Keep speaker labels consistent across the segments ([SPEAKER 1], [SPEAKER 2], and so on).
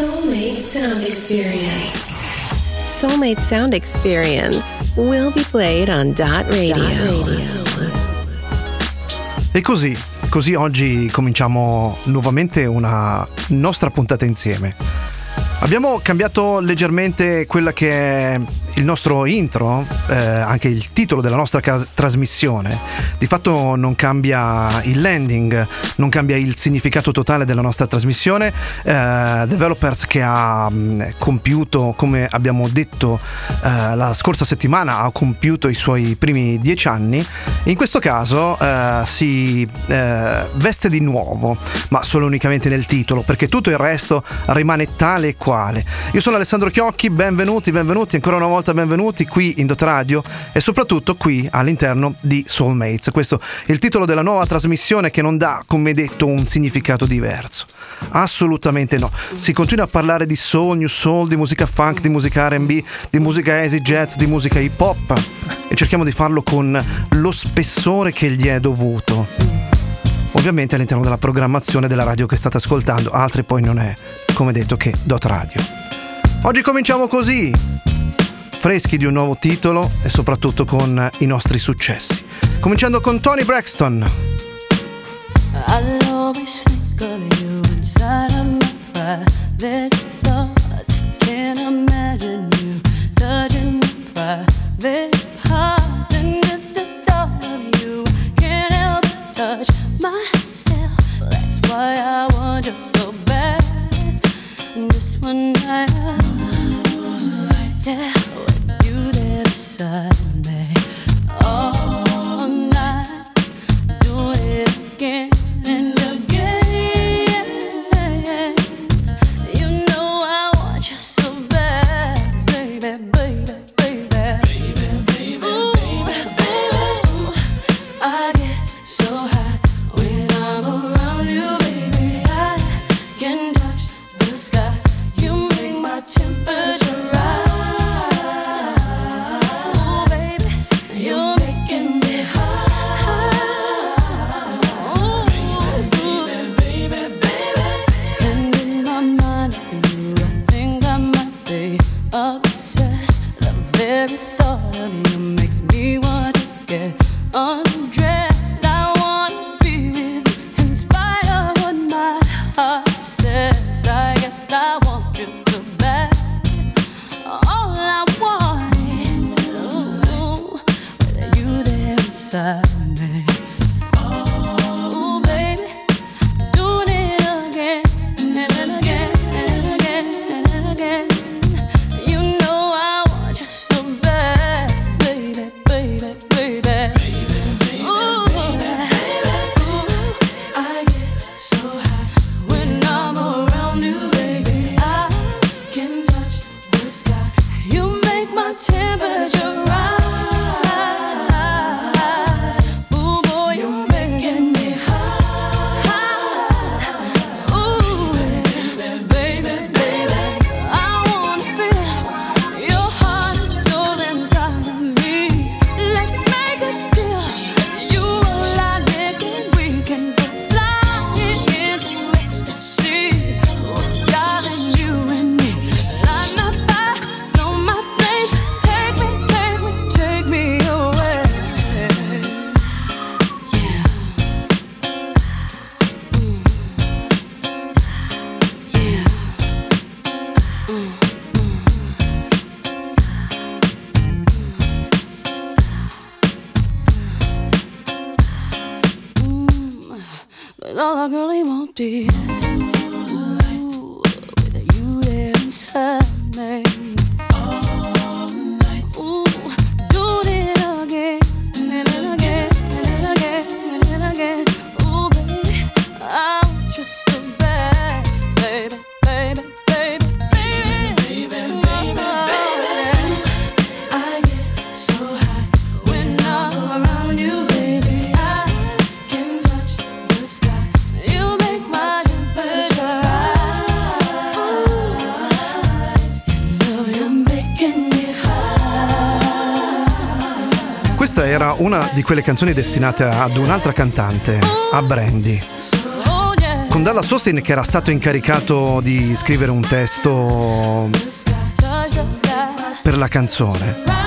[SPEAKER 1] Soulmate Sound Experience. Soulmate Sound Experience will be played on Dot Radio. Dot Radio.
[SPEAKER 2] E così, così oggi cominciamo nuovamente una nostra puntata insieme. Abbiamo cambiato leggermente quella che è il nostro intro, eh, anche il titolo della nostra ca- trasmissione, di fatto non cambia il landing, non cambia il significato totale della nostra trasmissione. Eh, developers che ha mh, mm, compiuto, come abbiamo detto eh, la scorsa settimana, ha compiuto i suoi primi dieci anni. In questo caso eh, si eh, veste di nuovo, ma solo unicamente nel titolo, perché tutto il resto rimane tale e quale. Io sono Alessandro Chiocchi, benvenuti, benvenuti ancora una volta benvenuti qui in Dot Radio e soprattutto qui all'interno di Soulmates. Questo è il titolo della nuova trasmissione che non dà, come detto, un significato diverso. Assolutamente no. Si continua a parlare di soul, new soul, di musica funk, di musica RB, di musica easy jazz, di musica hip hop e cerchiamo di farlo con lo spessore che gli è dovuto. Ovviamente all'interno della programmazione della radio che state ascoltando, altri poi non è, come detto, che Dot Radio. Oggi cominciamo così, freschi di un nuovo titolo e soprattutto con i nostri successi. Cominciando con Tony Braxton. I'll touch quelle canzoni destinate ad un'altra cantante, a Brandy.
[SPEAKER 3] con Dallas Austin che era stato incaricato di scrivere un testo per la canzone.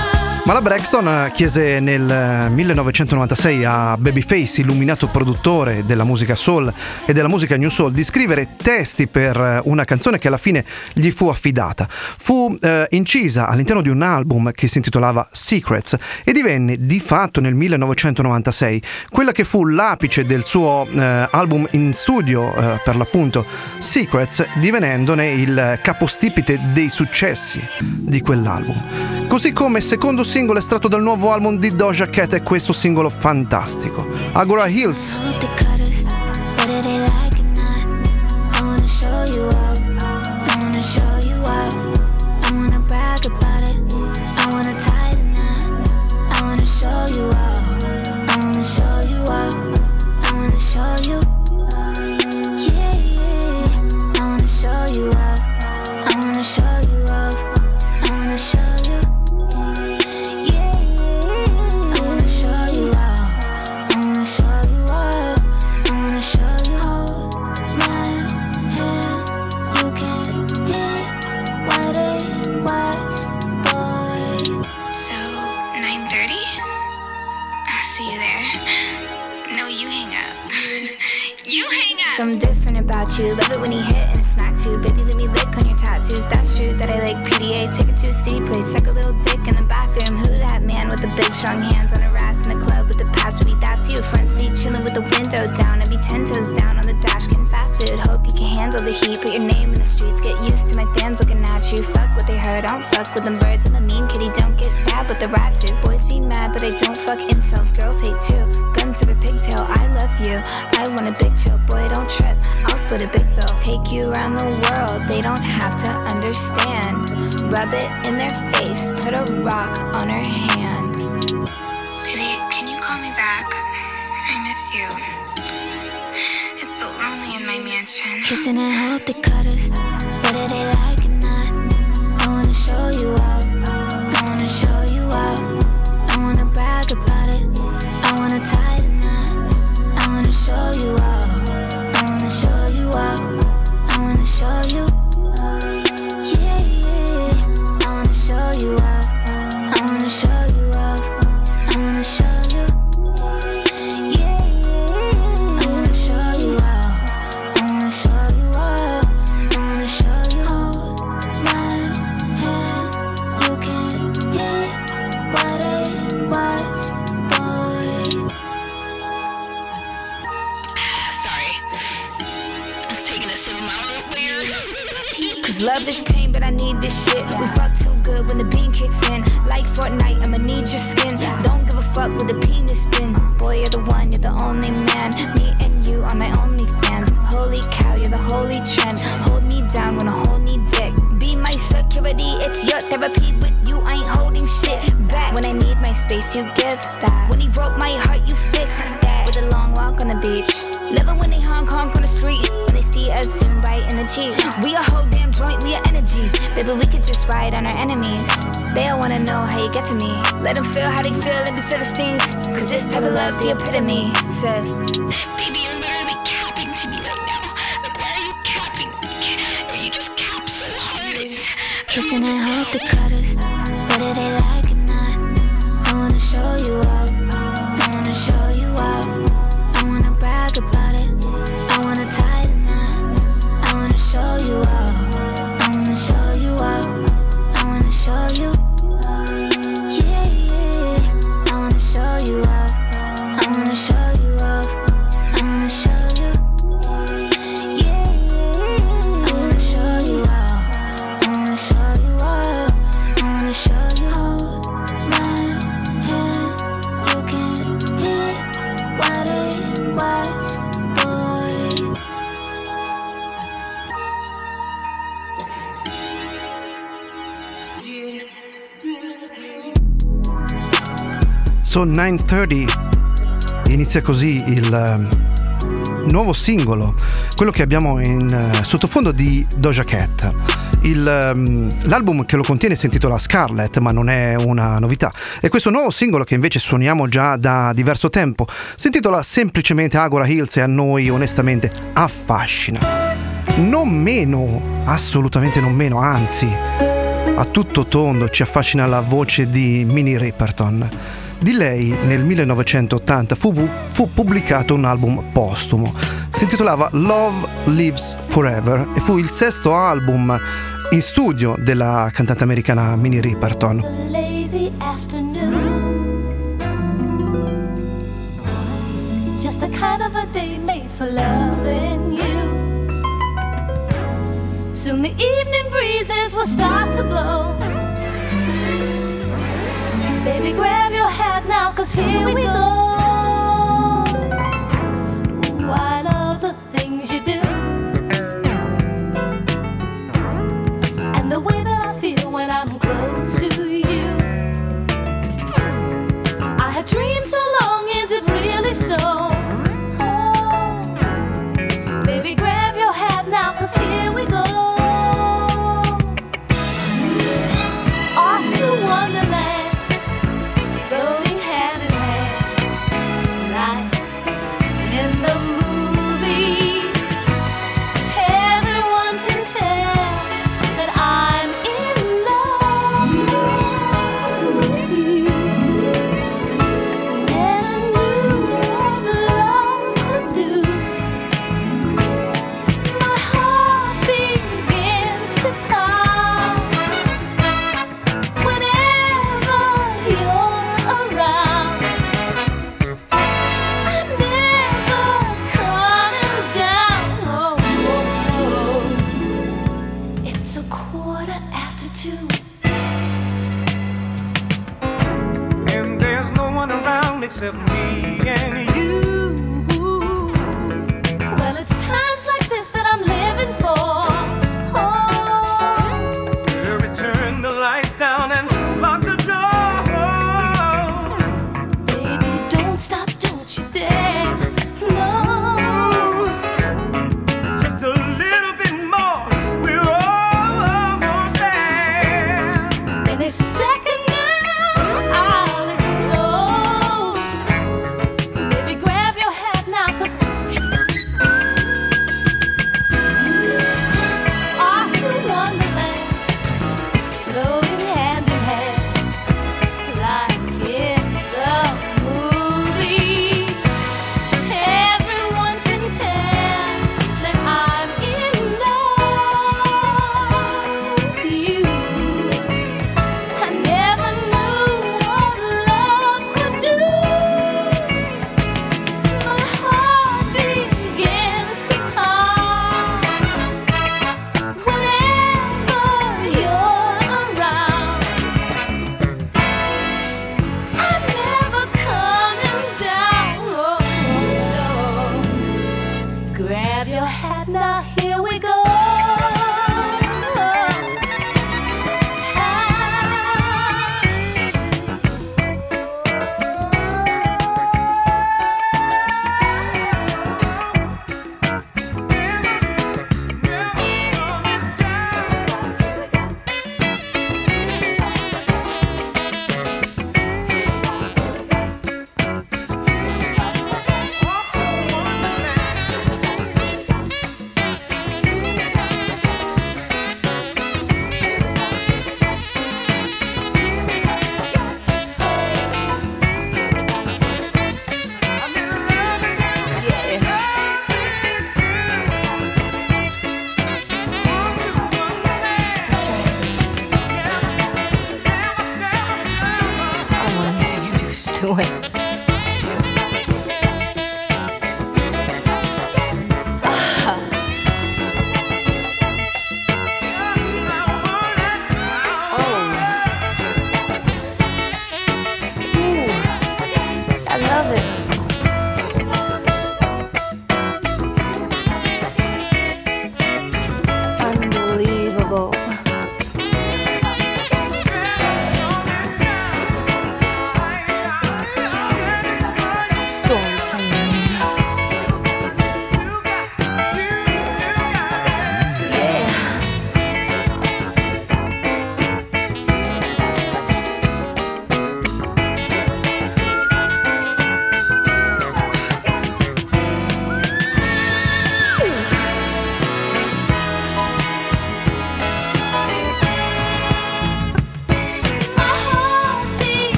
[SPEAKER 3] Ma la Braxton chiese nel 1996 a Babyface, illuminato produttore della musica soul e della musica new soul, di scrivere testi per una canzone che alla fine gli fu affidata. Fu eh, incisa all'interno di un album che si intitolava Secrets e divenne di fatto nel 1996 quella che fu l'apice del suo eh, album in studio, eh, per l'appunto Secrets, divenendone il capostipite dei successi di quell'album. Così come secondo singolo estratto dal nuovo album di Doja Cat è questo singolo fantastico, Agora Hills.
[SPEAKER 4] You. Love it when he hit and it smack too. Baby, let me lick on your tattoos. That's true that I like PDA. Take it to a city place. Suck a little dick in the bathroom. Who that man with the big strong hands on her ass in the club with the past? Baby, that's you. Front seat chilling with the window down. I be ten toes down on the dash getting fast food. Hope you can handle the heat. Put your name in the streets. Get used to my fans looking at you. Fuck what they heard. I don't fuck with them birds. I'm a mean kitty. Don't get stabbed with the rat too. Boys be mad that I don't fuck incels. Girls hate too. Gun to the pigtail. I love you. I want a big chill. Boy, don't trip. I'll split a big bill. Take you around the world. They don't have to understand. Rub it in their face. Put a rock on her hand. Kissing and hope they cut us. Whether they like or not. I wanna show you wanna know how you get to me. Let them feel how they feel and be Philistines. Cause this type of love's the epitome. Said,
[SPEAKER 5] Baby, you're literally capping to me right now. Like, why are you capping? You just cap so hard.
[SPEAKER 4] Kissing and hope they cut us. Whether they
[SPEAKER 3] 930 inizia così il eh, nuovo singolo, quello che abbiamo in eh, sottofondo di Doja Cat.
[SPEAKER 6] Il, um, l'album che lo contiene si intitola Scarlet, ma non è una novità. E questo nuovo singolo, che invece suoniamo già da diverso tempo, si intitola semplicemente Agora Hills e a noi onestamente affascina. Non meno, assolutamente non meno, anzi, a tutto tondo ci affascina la voce di Minnie Riperton. Di lei nel 1980 fu, fu, pubblicato un album postumo. Si intitolava Love Lives Forever e fu il sesto album in studio della cantante americana Minnie Riperton. Just the kind of a day made for loving you. Soon the evening breezes will start to blow. Baby, grab cause here we go. Ooh,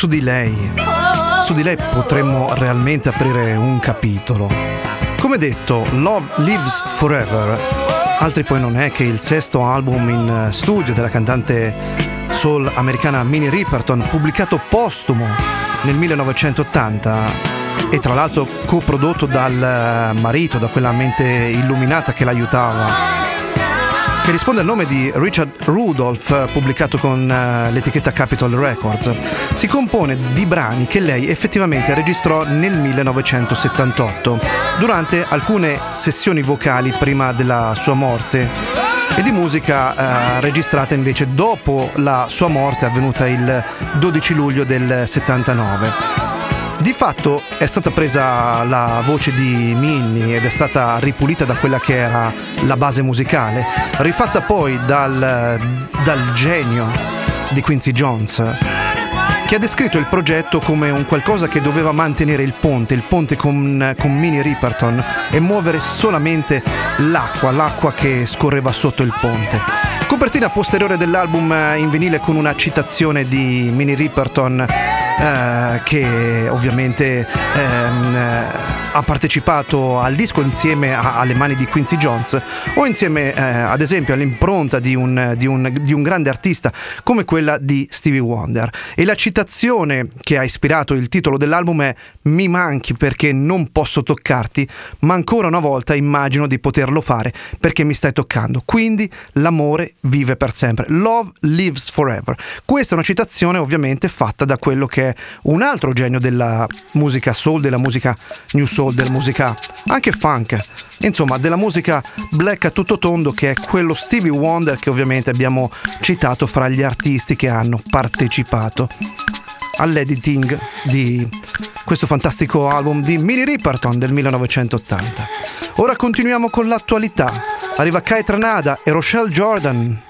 [SPEAKER 3] su di lei, su di lei potremmo realmente aprire un capitolo. Come detto, Love Lives Forever, altri poi non è che il sesto album in studio della cantante soul americana Minnie Riperton, pubblicato postumo nel 1980 e tra l'altro coprodotto dal marito, da quella mente illuminata che l'aiutava che risponde al nome di Richard Rudolph, pubblicato con uh, l'etichetta Capitol Records. Si compone di brani che lei effettivamente registrò nel 1978, durante alcune sessioni vocali prima della sua morte e di musica uh, registrata invece dopo la sua morte avvenuta il 12 luglio del 79. Di fatto è stata presa la voce di Minnie ed è stata ripulita da quella che era la base musicale, rifatta poi dal, dal genio di Quincy Jones che ha descritto il progetto come un qualcosa che doveva mantenere il ponte, il ponte con, con Minnie Riperton e muovere solamente l'acqua, l'acqua che scorreva sotto il ponte. Copertina posteriore dell'album in vinile con una citazione di Minnie Riperton eh, che ovviamente ehm, eh, ha partecipato al disco insieme a, alle mani di Quincy Jones o insieme eh, ad esempio all'impronta di un, di, un, di un, grande artista come quella di Stevie Wonder. E la citazione che ha ispirato il titolo dell'album è Mi manchi perché non posso toccarti, ma ancora una volta immagino di poterlo fare perché mi stai toccando. Quindi l'amore vive per sempre. Love lives forever. Questa è una citazione ovviamente fatta da quello che è un altro genio della musica soul, della musica new soul soul, della musica anche funk, insomma della musica black a tutto tondo che è quello Stevie Wonder che ovviamente abbiamo citato fra gli artisti che hanno partecipato all'editing di questo fantastico album di Minnie Riperton del 1980. Ora continuiamo con l'attualità. Arriva Kai Tranada e Rochelle Jordan.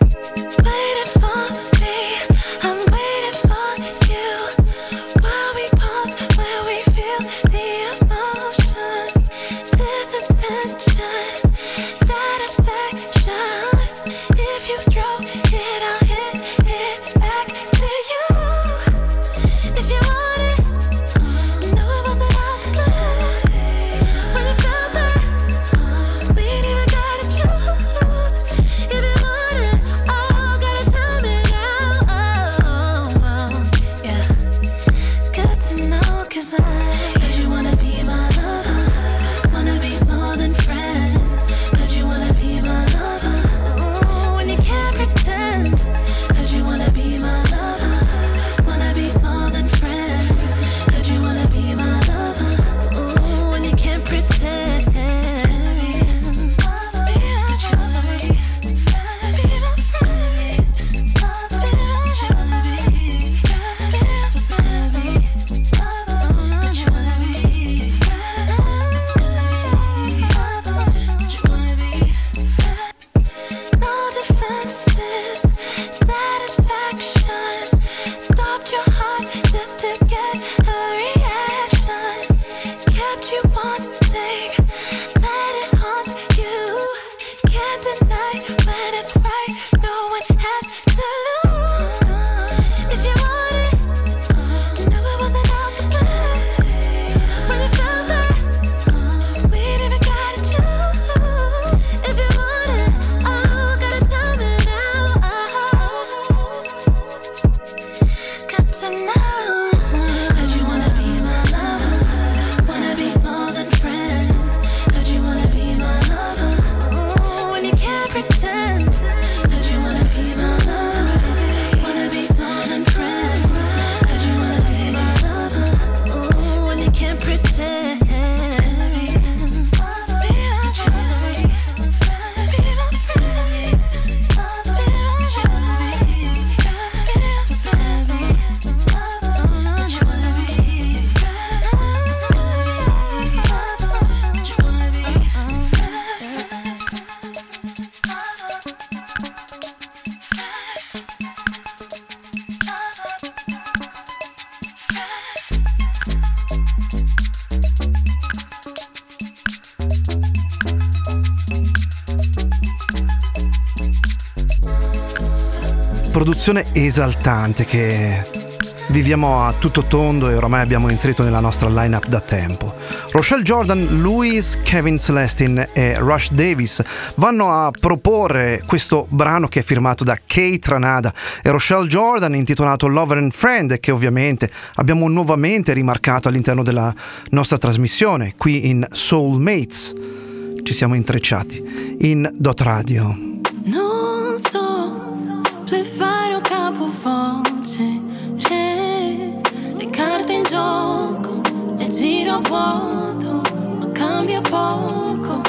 [SPEAKER 3] Produzione esaltante che viviamo a tutto tondo e oramai abbiamo inserito nella nostra lineup da tempo. Rochelle Jordan, Louis, Kevin Celestin e Rush Davis vanno a proporre questo brano che è firmato da Kate Ranada e Rochelle Jordan intitolato Lover and Friend che ovviamente abbiamo nuovamente rimarcato all'interno della nostra trasmissione qui in Soulmates. Ci siamo intrecciati in Dot Radio.
[SPEAKER 6] Non so bleffare o vuoto, ma cambia poco.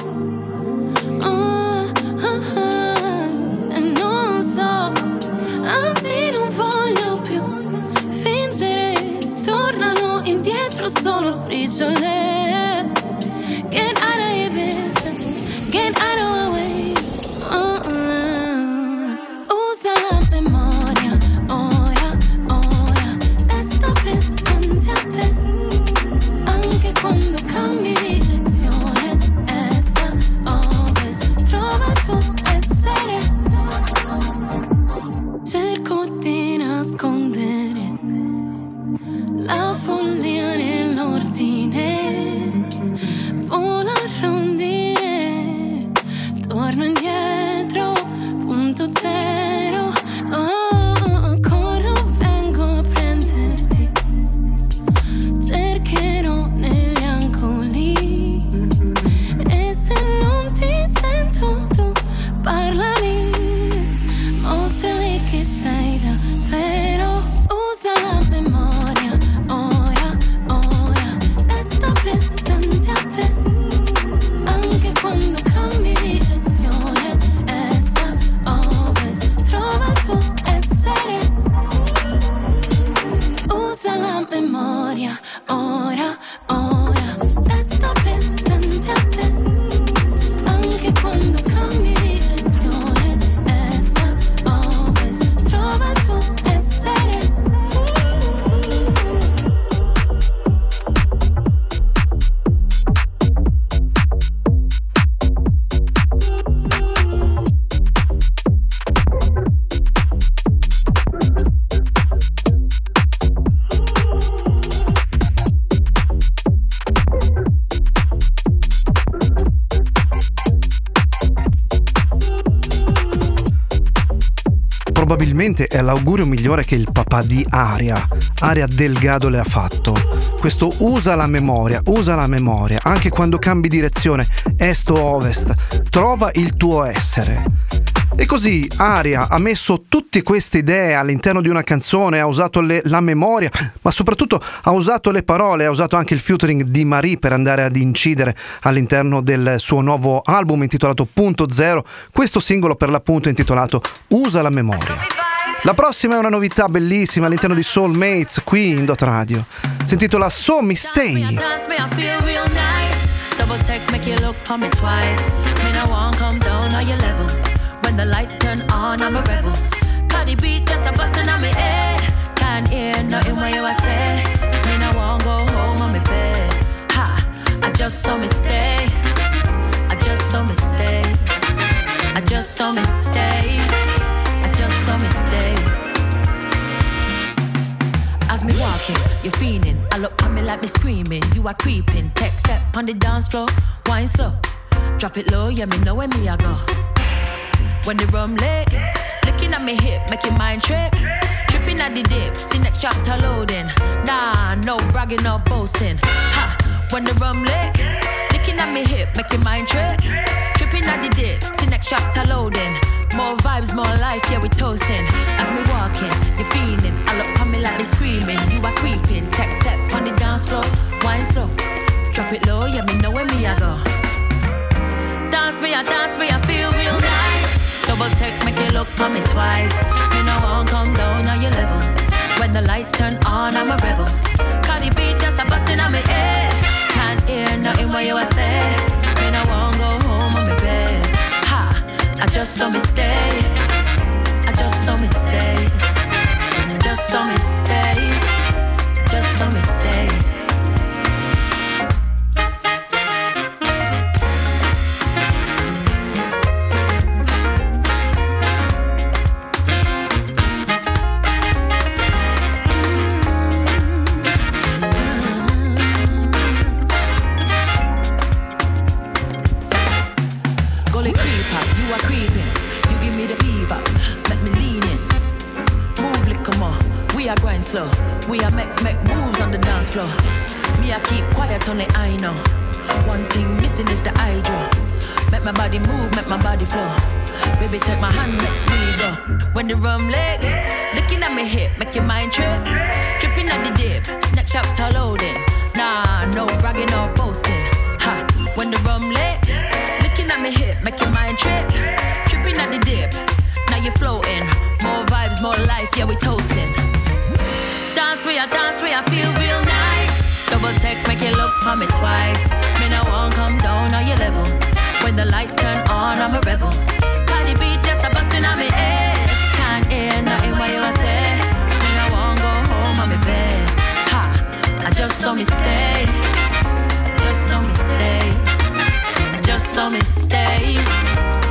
[SPEAKER 3] Probabilmente è l'augurio migliore che il papà di Aria, Aria Delgado, le ha fatto. Questo usa la memoria, usa la memoria, anche quando cambi direzione, est o ovest, trova il tuo essere. E così Aria ha messo tutte queste idee all'interno di una canzone, ha usato le- la memoria, ma soprattutto ha usato le parole, ha usato anche il featuring di Marie per andare ad incidere all'interno del suo nuovo album intitolato Punto Zero, questo singolo per l'appunto intitolato Usa la memoria. La prossima è una novità bellissima all'interno di Soulmates qui in Dot Radio. Si intitola So Me Stay.
[SPEAKER 7] When the lights turn on, I'm a rebel. Cardi beat just a bustin' on me head. Can't hear nothing what you say. Me no one go home on me bed. Ha, I just saw me stay. I just saw me stay. I just saw me stay. Walking, you're fiending. I look on me like me screaming. You are creeping. Tech set on the dance floor. Wine slow. Drop it low, yeah, me know where me I go. When the rum lit, looking at me hip, make your mind trip. Tripping at the dip, see next chapter loading. Nah, no bragging or boasting. Ha, when the rum lit, looking at me hip, make your mind trip. Tripping at the dip, see next chapter loading. More vibes, more life, yeah, we toasting. As me walking, you're feeling. I look on me like me screaming. You are creeping. Tech step on the dance floor, wine slow. Drop it low, yeah, me know where me I go. Dance me, I dance me, I feel real nice. Double take, make you look on me twice. You know I won't come down on your level. When the lights turn on, I'm a rebel. Cardi beat just a bustin' on me head. Can't hear nothing what you a say. I just saw me stay. I just saw me stay. I just saw me stay. Just saw me We are make make moves on the dance floor. Me I keep quiet on the I know. One thing missing is the eye draw. Make my body move, make my body flow. Baby, take my hand, make me go. When the rum leg, looking at me hip, make your mind trip. Tripping at the dip, next chapter loading. Nah, no bragging, no boasting. Ha, when the rum leg, looking at me hip, make your mind trip. Tripping at the dip, now you're floating. More vibes, more life, yeah, we toasting. Dance where I dance we I feel real nice. Double take, make you look for me twice. Me no won't come down on your level. When the lights turn on, I'm a rebel. Cardi beat just a bustin' on me head. Can't hear nothing what you say. Me no won't go home on me bed. Ha, I just saw me stay. Just saw me stay. I just saw me stay.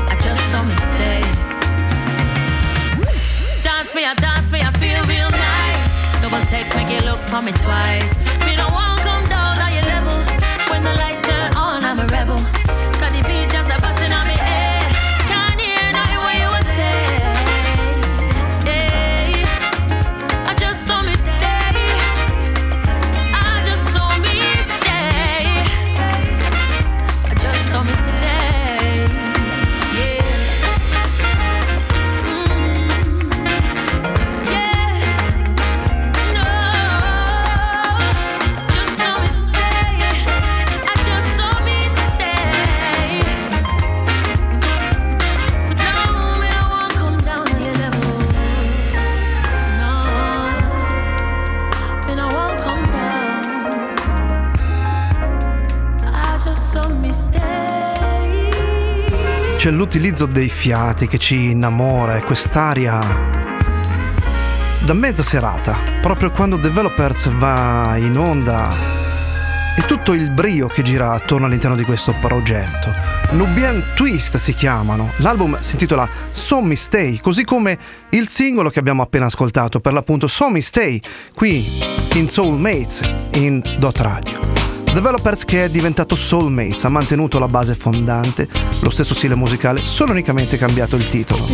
[SPEAKER 7] I just saw me stay. Dance me, I dance me, I feel real. Double take, make you look for me twice. Me no want come down on your level. When the lights turn on, I'm a rebel. Cause the beat
[SPEAKER 3] C'è l'utilizzo dei fiati che ci innamora e quest'aria da mezza serata, proprio quando Developers va in onda e tutto il brio che gira attorno all'interno di questo progetto. Nubian Twist si chiamano. L'album si intitola So Me Stay, così come il singolo che abbiamo appena ascoltato, per l'appunto So Me Stay, qui in Soulmates in Dot Radio. Developers che è diventato Soulmates, ha mantenuto la base fondante, lo stesso stile musicale, solo unicamente cambiato il titolo.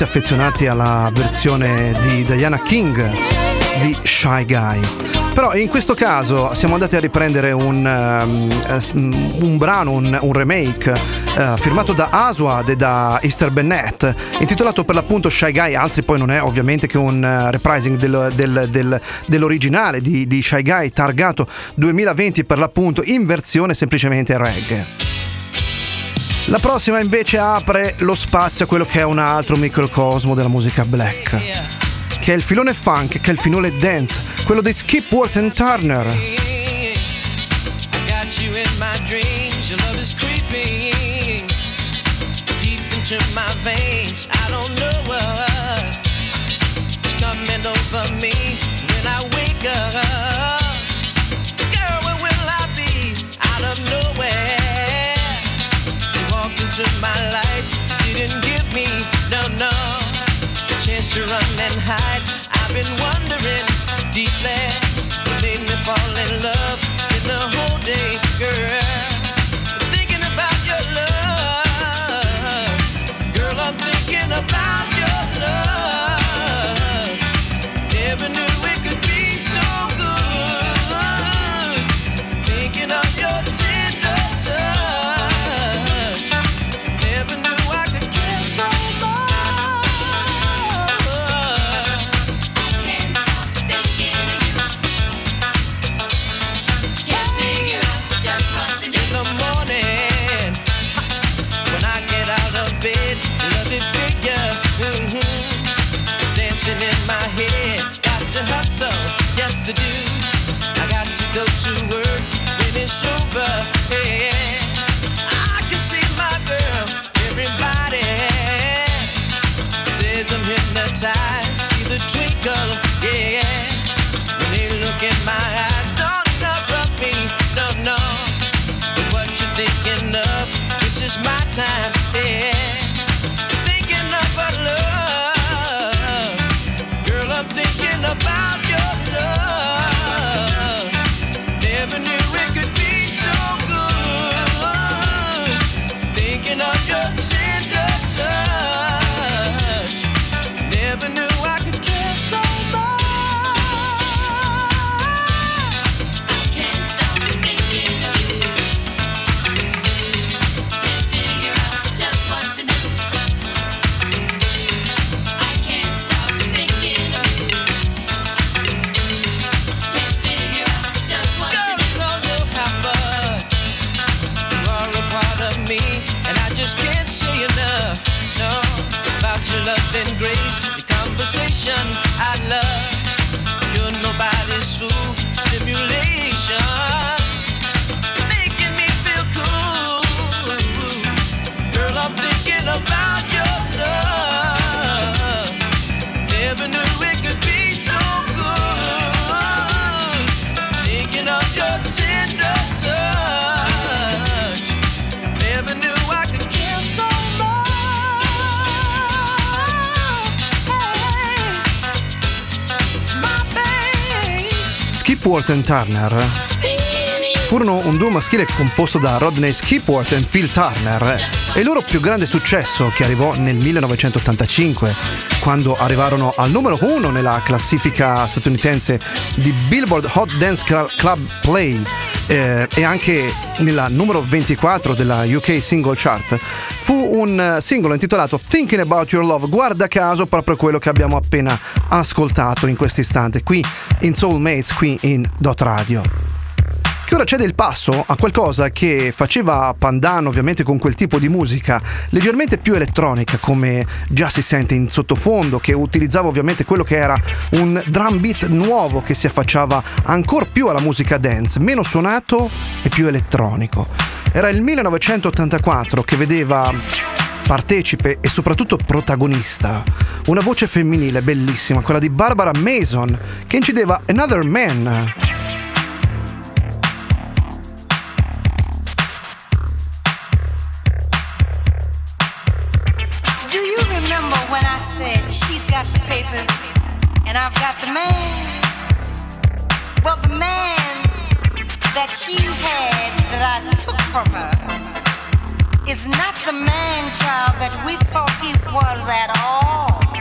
[SPEAKER 8] Particolarmente affezionati alla versione di Diana King di Shy Guy. Però in questo caso siamo andati a riprendere un, um, un brano, un, un remake uh, firmato da Aswad e da Easter Bennett, intitolato per l'appunto Shy Guy, altri poi non è ovviamente che un uh, reprising del, del, del, dell'originale di, di Shy Guy targato 2020 per l'appunto in versione semplicemente reggae. La prossima invece apre lo spazio a quello che è un altro microcosmo della musica black, che è il filone funk, che è il filone dance, quello di Skip Worth and Turner. coming over me when I wake up. Chance to run and hide. Turner. Furono un duo maschile composto da Rodney Skipworth e Phil Turner e il loro più grande successo che arrivò nel 1985 quando arrivarono al numero uno nella classifica statunitense di Billboard Hot Dance Cl- Club Play eh, e anche nella numero 24 della UK Single Chart un eh, singolo intitolato Thinking About Your Love. Guarda caso proprio quello che abbiamo appena ascoltato in questo istante qui in Soulmates qui in Dot Radio. Che ora cede il passo a qualcosa che faceva Pandan ovviamente con quel tipo di musica leggermente più elettronica come già si sente in sottofondo che utilizzava ovviamente quello che era un drum beat nuovo che si affacciava ancora più alla musica dance meno suonato e più elettronico era il 1984 che vedeva partecipe e soprattutto protagonista. Una voce femminile bellissima, quella di Barbara Mason, che incideva Another Man.
[SPEAKER 9] Do you remember when I said she's got the papers and I've got the man? Well, the man that she had that I took from her is not the man child that we thought he was at all.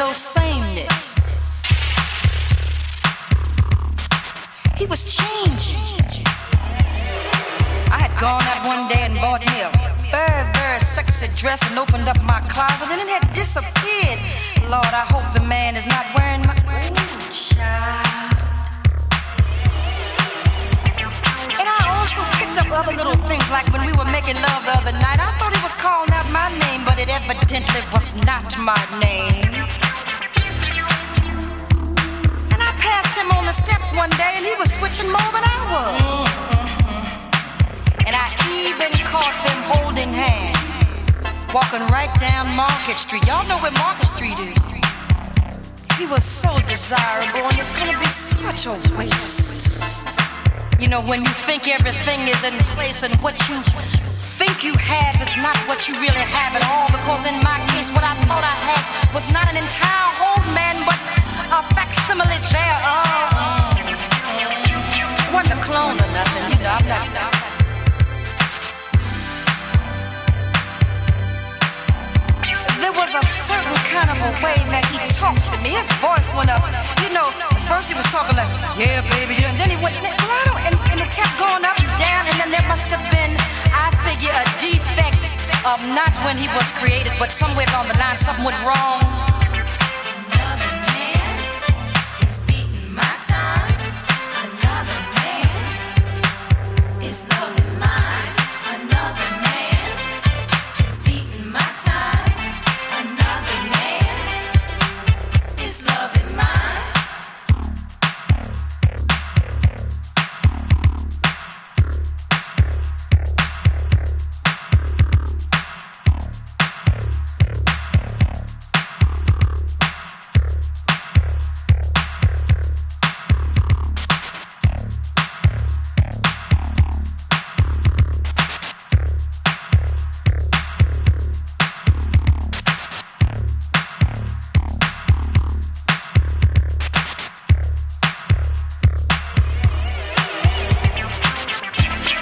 [SPEAKER 9] No sameness. He was changing. I had gone out one day and bought me a very, very sexy dress and opened up my closet and it had disappeared. Lord, I hope the man is not wearing my. Ooh, child. And I also picked up other little things like when we were making love the other night. I thought he was calling out my name, but it evidently was not my name. The steps one day and he was switching more than I was. And I even caught them holding hands, walking right down Market Street. Y'all know where Market Street is. He was so desirable, and it's gonna be such a waste. You know, when you think everything is in place and what you think you have is not what you really have at all. Because in my case, what I thought I had was not an entire whole man, but a facsimile thereof. Wasn't a clone or nothing, you know. I'm not. There was a certain kind of a way that he talked to me. His voice went up. You know, first he was talking like, yeah, baby, yeah. And then he went, and, and, and it kept going up and down. And then there must have been, I figure, a defect of not when he was created, but somewhere along the line, something went wrong.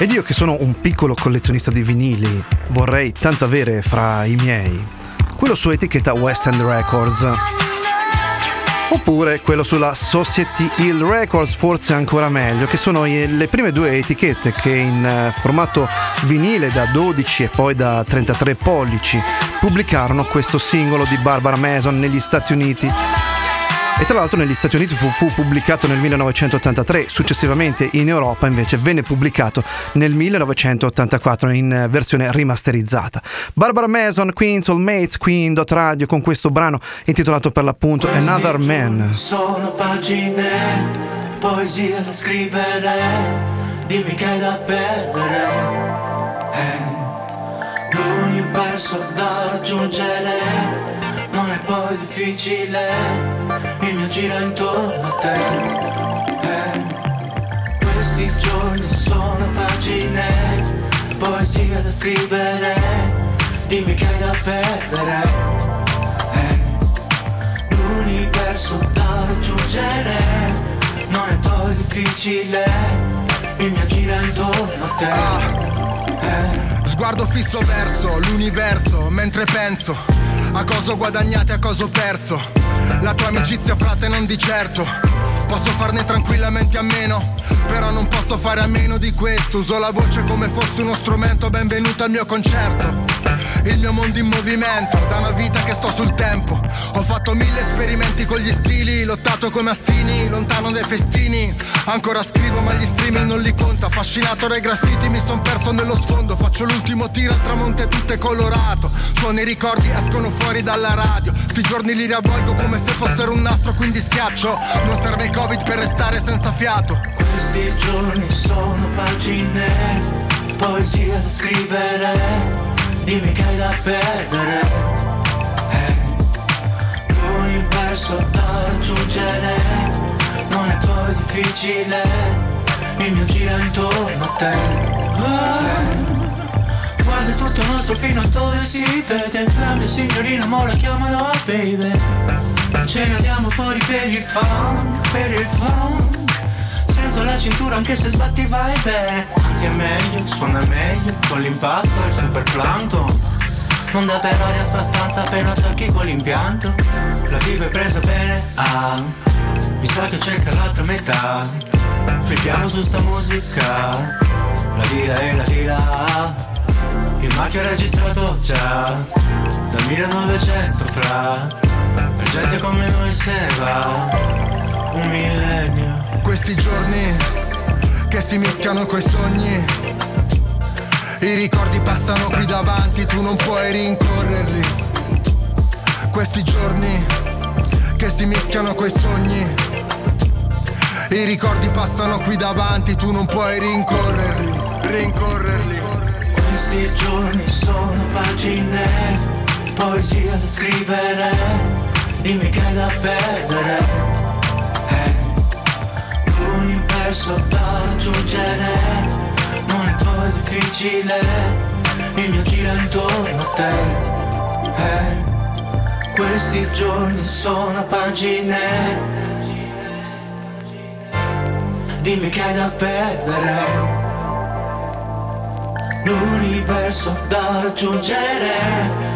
[SPEAKER 3] Ed io che sono un piccolo collezionista di vinili, vorrei tanto avere fra i miei quello su etichetta West End Records. Oppure quello sulla Society Hill Records, forse ancora meglio, che sono le prime due etichette che in eh, formato vinile da 12 e poi da 33 pollici pubblicarono questo singolo di Barbara Mason negli Stati Uniti e tra l'altro negli Stati Uniti fu, fu, pubblicato nel 1983, successivamente in Europa invece venne pubblicato nel 1984 in versione rimasterizzata. Barbara Mason, Queen Soulmates, Queen Dot Radio con questo brano intitolato per l'appunto
[SPEAKER 10] Questi
[SPEAKER 3] Another Man.
[SPEAKER 10] Sono pagine, poesia da scrivere, dimmi che hai da perdere. Eh, l'universo da raggiungere non è poi difficile, il mio giro intorno a te. Eh, questi giorni sono pagine, poesia da scrivere, dimmi che hai da perdere. Eh, l'universo da raggiungere, non è poi difficile, il mio giro intorno a te. Eh,
[SPEAKER 11] Sguardo fisso verso l'universo mentre penso a cosa ho guadagnato e a cosa ho perso. La tua amicizia, frate, non di certo. Posso farne tranquillamente a meno, però non posso fare a meno di questo. Uso la voce come fosse uno strumento, benvenuto al mio concerto. Il mio mondo in movimento, da una vita che sto sul tempo. Ho fatto mille esperimenti con gli stili, lottato come astini, lontano dai festini. Ancora scrivo ma gli streaming non li conta. Affascinato dai graffiti mi son perso nello sfondo. Faccio l'ultimo tiro al tramonto e tutto è colorato. Suoni i ricordi escono fuori dalla radio. Sti giorni li riavvolgo come se fossero un nastro, quindi schiaccio. Non serve il covid per restare senza fiato.
[SPEAKER 10] questi giorni sono pagine, poesia da scrivere, dimmi che hai da perdere. Eh, l'universo da raggiungere, non è poi difficile, il mio giro è intorno a te. Eh, guarda tutto nostro fino a dove si vede, grande signorina mola chiamala baby. Ce ne andiamo fuori per il funk, per il funk Senza la cintura anche se sbatti vai bene. Anzi è meglio, suona meglio Con l'impasto e il super plankton Non dà per aria sta stanza appena attacchi con l'impianto. La vivo è presa bene, ah. Mi sa che cerca l'altra metà. Flippiamo su sta musica. La vita è la vita Il marchio è registrato già. Dal 1900 fra per gente come noi se va. Un millennio
[SPEAKER 11] Questi giorni che si mischiano coi sogni. I ricordi passano qui davanti, tu non puoi rincorrerli. Questi giorni che si mischiano coi sogni. I ricordi passano qui davanti, tu non puoi rincorrerli, rincorrerli.
[SPEAKER 10] Questi giorni sono pagine Poesia da scrivere Dimmi che hai da perdere Eh, L'universo da raggiungere Non è poi difficile Il mio giro è intorno a te Eh, Questi giorni sono pagine. Dimmi che hai da perdere. L'universo da raggiungere.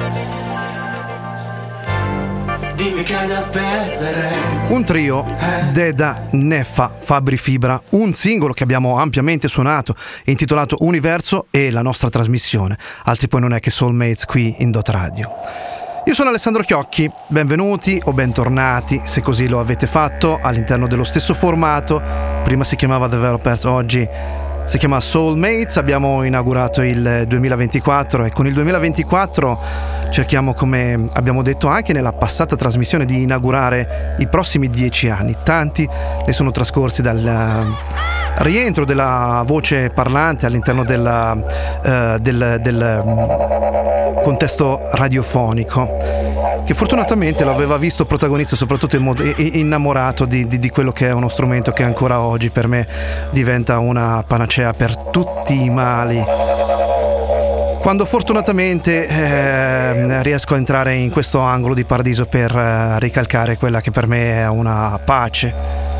[SPEAKER 3] Un trio, Deda, Neffa, Fabri Fibra, un singolo che abbiamo ampiamente suonato, intitolato Universo e la nostra trasmissione. Altri poi non è che Soulmates qui in Dot Radio. Io sono Alessandro Chiocchi, benvenuti o bentornati, se così lo avete fatto, all'interno dello stesso formato. Prima si chiamava Developers, oggi si chiama Soulmates, abbiamo inaugurato il 2024 e con il 2024 cerchiamo, come abbiamo detto anche nella passata trasmissione, di inaugurare i prossimi dieci anni. Tanti ne sono trascorsi dal rientro della voce parlante all'interno della, eh, del, del mm, contesto radiofonico che fortunatamente l'aveva visto protagonista soprattutto in modo, innamorato di, di- di quello che è uno strumento che ancora oggi per me diventa una panacea per tutti i mali. Quando fortunatamente eh, riesco a entrare in questo angolo di paradiso per eh, ricalcare quella che per me è una pace.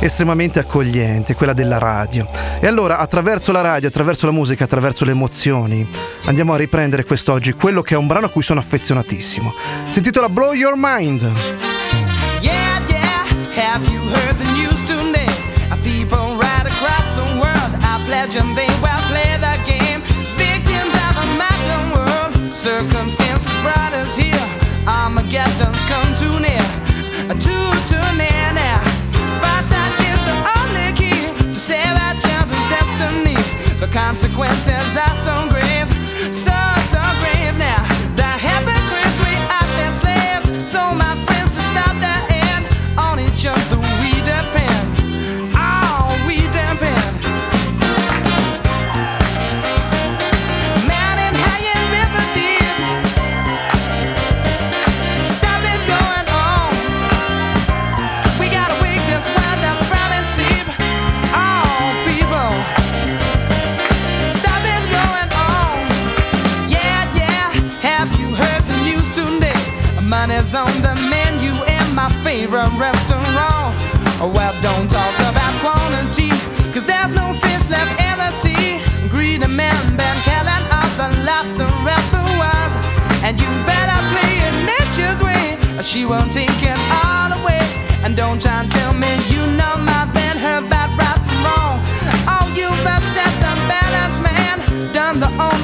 [SPEAKER 3] Estremamente accogliente, quella della radio. E allora attraverso la radio, attraverso la musica, attraverso le emozioni, andiamo a riprendere quest'oggi quello che è un brano a cui sono affezionatissimo. Si intitola Blow Your Mind.
[SPEAKER 12] Yeah, yeah, have you heard the news today? People right across the world are pledging consequences she won't take it all away. And don't try and tell me you know my been her bad right from wrong. Oh, you've upset the balance, man. Done the only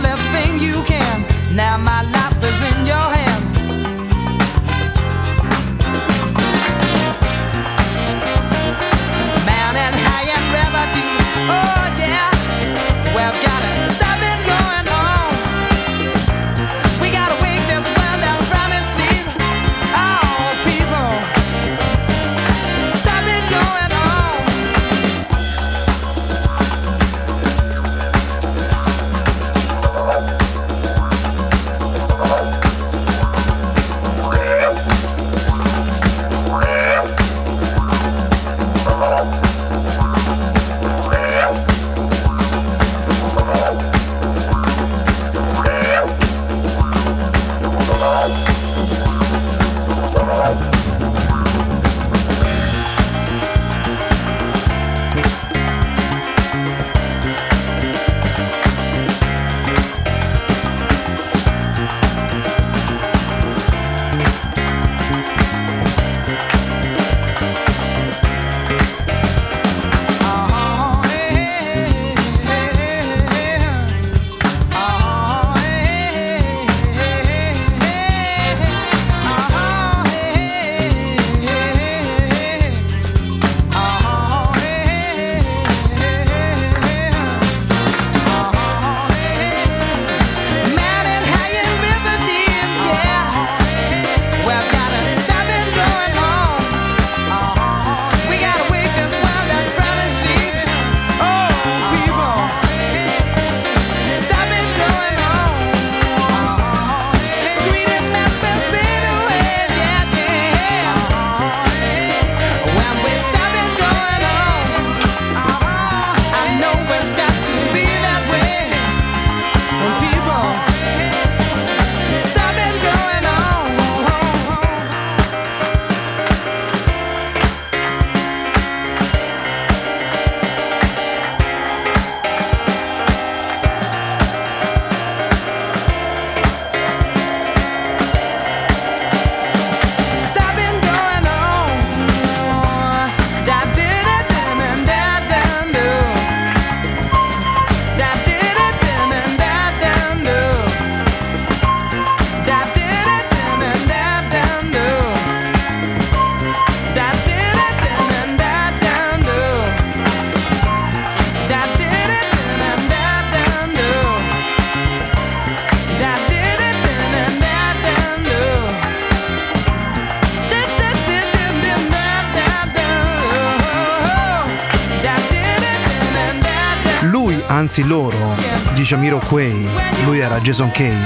[SPEAKER 3] Lui, anzi loro, di Jamiroquai, lui era Jason Kay,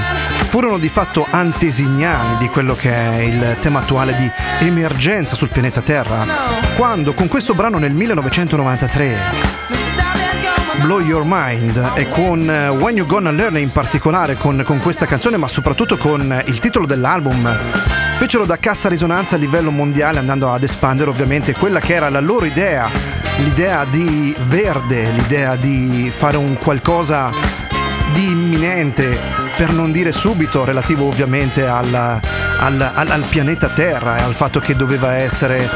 [SPEAKER 3] furono di fatto antesignani di quello che è il tema attuale di emergenza sul pianeta Terra, quando con questo brano nel 1993 Blow Your Mind e con eh, When You Gonna Learn in particolare con, con questa canzone ma soprattutto con il titolo dell'album fecero da cassa risonanza a livello mondiale andando ad espandere ovviamente quella che era la loro idea l'idea di verde, l'idea di fare un qualcosa di imminente, per non dire subito, relativo ovviamente al, al, al, al pianeta Terra e al fatto che doveva essere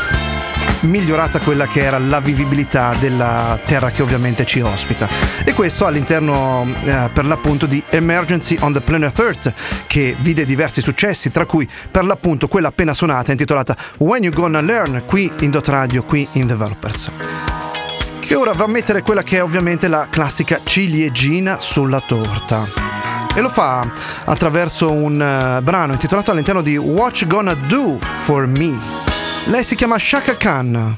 [SPEAKER 3] migliorata quella che era la vivibilità della terra che ovviamente ci ospita. E questo all'interno eh, per l'appunto di Emergency on the Planet Earth che vide diversi successi, tra cui per l'appunto quella appena suonata intitolata When You Gonna Learn qui in Dot Radio, qui in Developers. Che ora va a mettere quella che è ovviamente la classica ciliegina sulla torta. E lo fa attraverso un uh, brano intitolato all'interno di What You Gonna Do For Me. Lei si chiama Shaka Khan.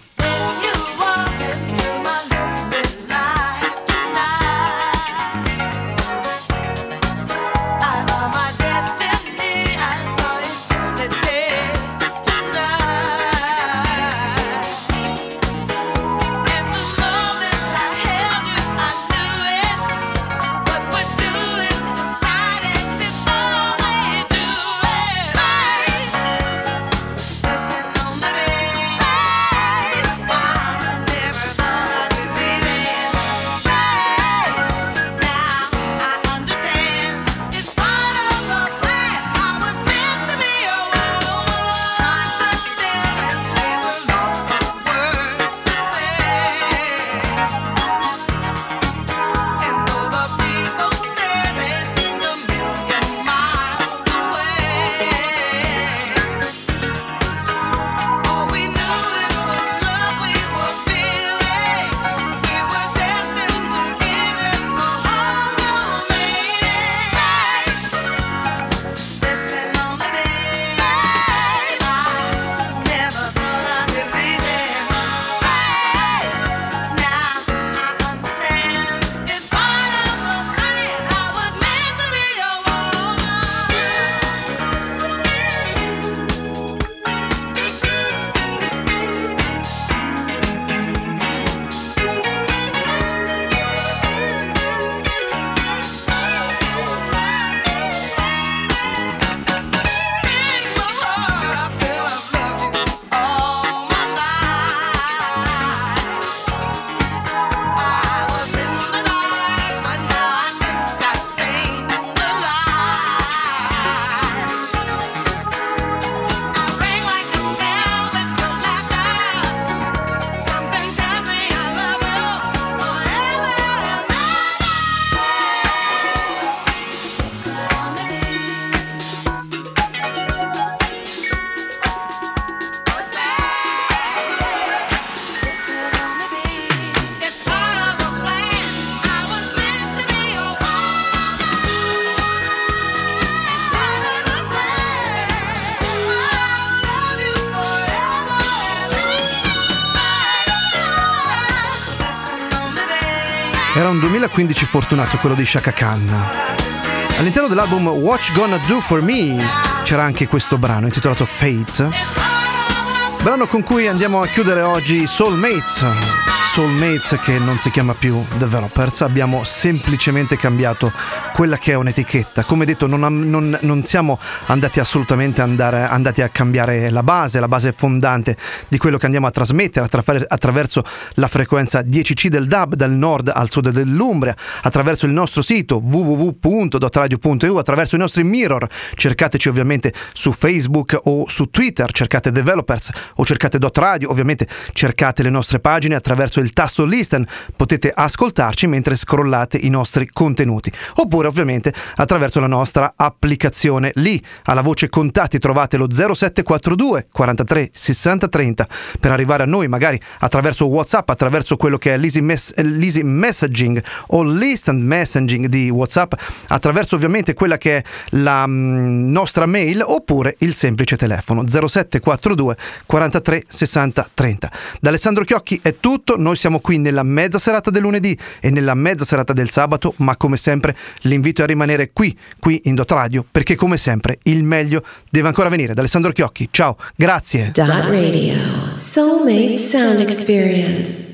[SPEAKER 3] 2015 fortunato quello di Shaka Khan. All'interno dell'album What Gonna Do For Me c'era anche questo brano intitolato Fate. Brano con cui andiamo a chiudere oggi Soulmates. Soulmates che non si chiama più Developers, abbiamo semplicemente cambiato quella che è un'etichetta. Come detto, non, non, non siamo andati assolutamente andare, andati a cambiare la base, la base fondante di quello che andiamo a trasmettere attraverso la frequenza 10C del DAB dal nord al sud dell'Umbria, attraverso il nostro sito www.dotradio.eu, attraverso i nostri mirror. Cercateci ovviamente su Facebook o su Twitter, cercate Developers o cercate Dot Radio, ovviamente cercate le nostre pagine attraverso il tasto listen, potete ascoltarci mentre scrollate i nostri contenuti. Oppure oppure ovviamente attraverso la nostra applicazione. Lì alla voce contatti trovate lo 0742 43 60 30 per arrivare a noi magari attraverso WhatsApp, attraverso quello che è l'easy, mess- l'easy messaging o l'instant messaging di WhatsApp, attraverso ovviamente quella che è la mh, mm, nostra mail oppure il semplice telefono 0742 43 60 30. Da Alessandro Chiocchi è tutto, noi siamo qui nella mezza serata del lunedì e nella mezza serata del sabato, ma come sempre l'invito a rimanere qui, qui in Dot Radio, perché come sempre il meglio deve ancora venire. Da Alessandro Chiocchi, ciao, grazie.
[SPEAKER 1] Dot Radio, Soulmate Sound Experience.